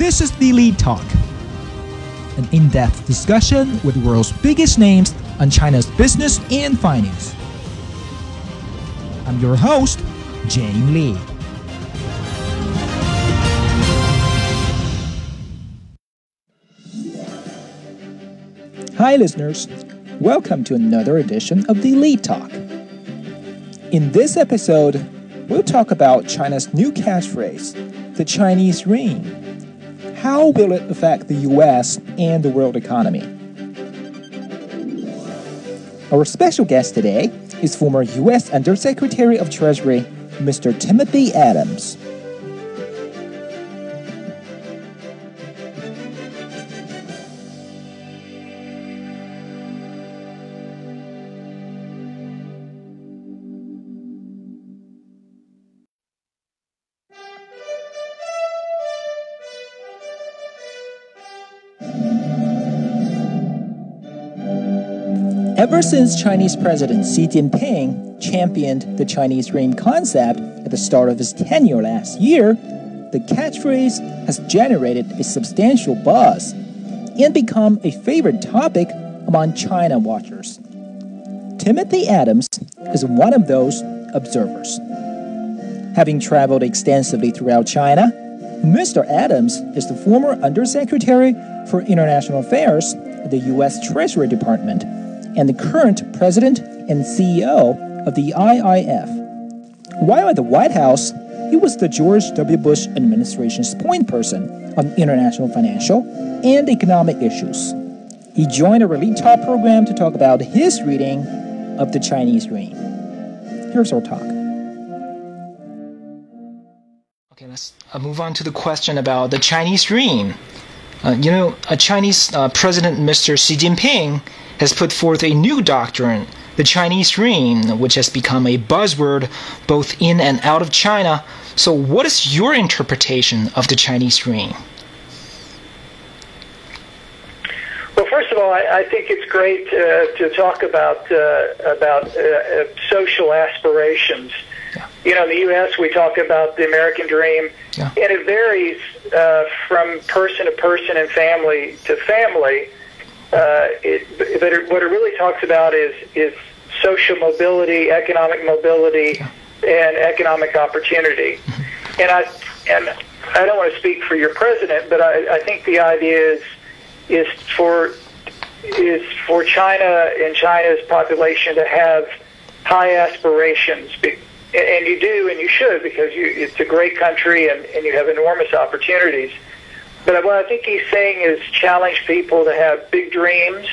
This is the Elite Talk, an in depth discussion with the world's biggest names on China's business and finance. I'm your host, Jane Lee. Hi, listeners. Welcome to another edition of the Elite Talk. In this episode, we'll talk about China's new catchphrase, the Chinese Dream. How will it affect the US and the world economy? Our special guest today is former US Undersecretary of Treasury, Mr. Timothy Adams. Ever since Chinese President Xi Jinping championed the Chinese Dream concept at the start of his tenure last year, the catchphrase has generated a substantial buzz and become a favorite topic among China watchers. Timothy Adams is one of those observers. Having traveled extensively throughout China, Mr. Adams is the former Undersecretary for International Affairs at the U.S. Treasury Department and the current president and CEO of the IIF. While at the White House, he was the George W. Bush administration's point person on international financial and economic issues. He joined our Elite Talk program to talk about his reading of the Chinese Dream. Here's our talk. Okay, let's uh, move on to the question about the Chinese Dream. Uh, you know, a Chinese uh, President, Mr. Xi Jinping, has put forth a new doctrine, the Chinese Dream, which has become a buzzword both in and out of China. So, what is your interpretation of the Chinese Dream? Well, first of all, I, I think it's great uh, to talk about uh, about uh, social aspirations. Yeah. You know, in the U.S., we talk about the American dream, Yeah. and it varies uh, from person to person and family to family. Uh, it, but it, what it really talks about is is social mobility, economic mobility, and economic opportunity. And I and I don't want to speak for your president, but I, I think the idea is is for is for China and China's population to have high aspirations. And you do, and you should, because you, it's a great country and, and you have enormous opportunities. But what I think he's saying is challenge people to have big dreams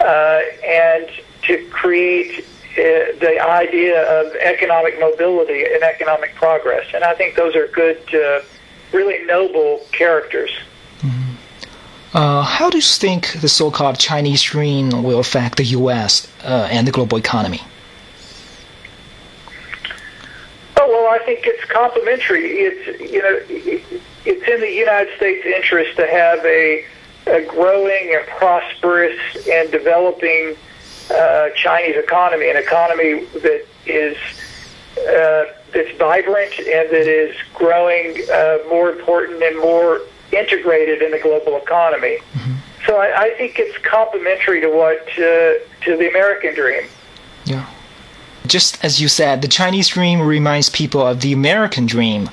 uh, and to create uh, the idea of economic mobility and economic progress. And I think those are good, uh, really noble characters. Uh, how do you think the so called Chinese Dream will affect the U.S. Uh, and the global economy? Oh well, I think it's complementary. It's you know, it's in the United States' interest to have a, a growing and prosperous and developing uh, Chinese economy, an economy that is uh, that's vibrant and that is growing uh, more important and more integrated in the global economy. So I, I think it's complementary to what uh, to the American dream. Yeah. Just as you said, the Chinese Dream reminds people of the American Dream.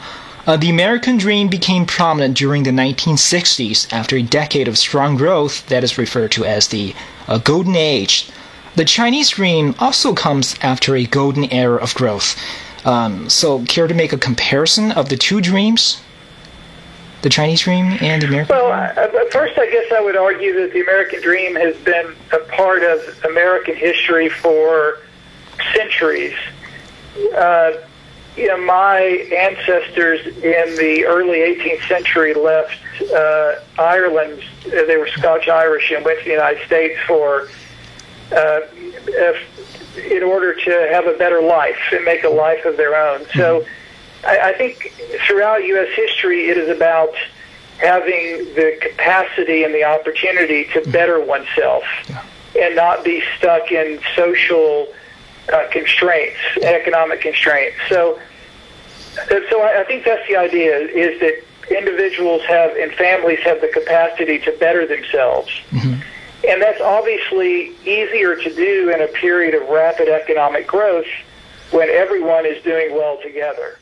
Uh, the American Dream became prominent during the 1960s after a decade of strong growth that is referred to as the uh, Golden Age. The Chinese Dream also comes after a golden era of growth. Um, so, care to make a comparison of the two dreams? The Chinese Dream and the American Well, Dream? I, first, I guess I would argue that the American dream has been a part of American history for centuries. Uh, you know, my ancestors in the early 18th century left uh, Ireland. They were Scotch Irish and went to the United States for uh, if, in order to have a better life and make a life of their own. So I, I think throughout U.S. history, it is about having the capacity and the opportunity to better oneself and not be stuck in social uh, constraints, economic constraints. So, so I, I think that's the idea: is that individuals have and families have the capacity to better themselves. Mm-hmm. And that's obviously easier to do in a period of rapid economic growth when everyone is doing well together.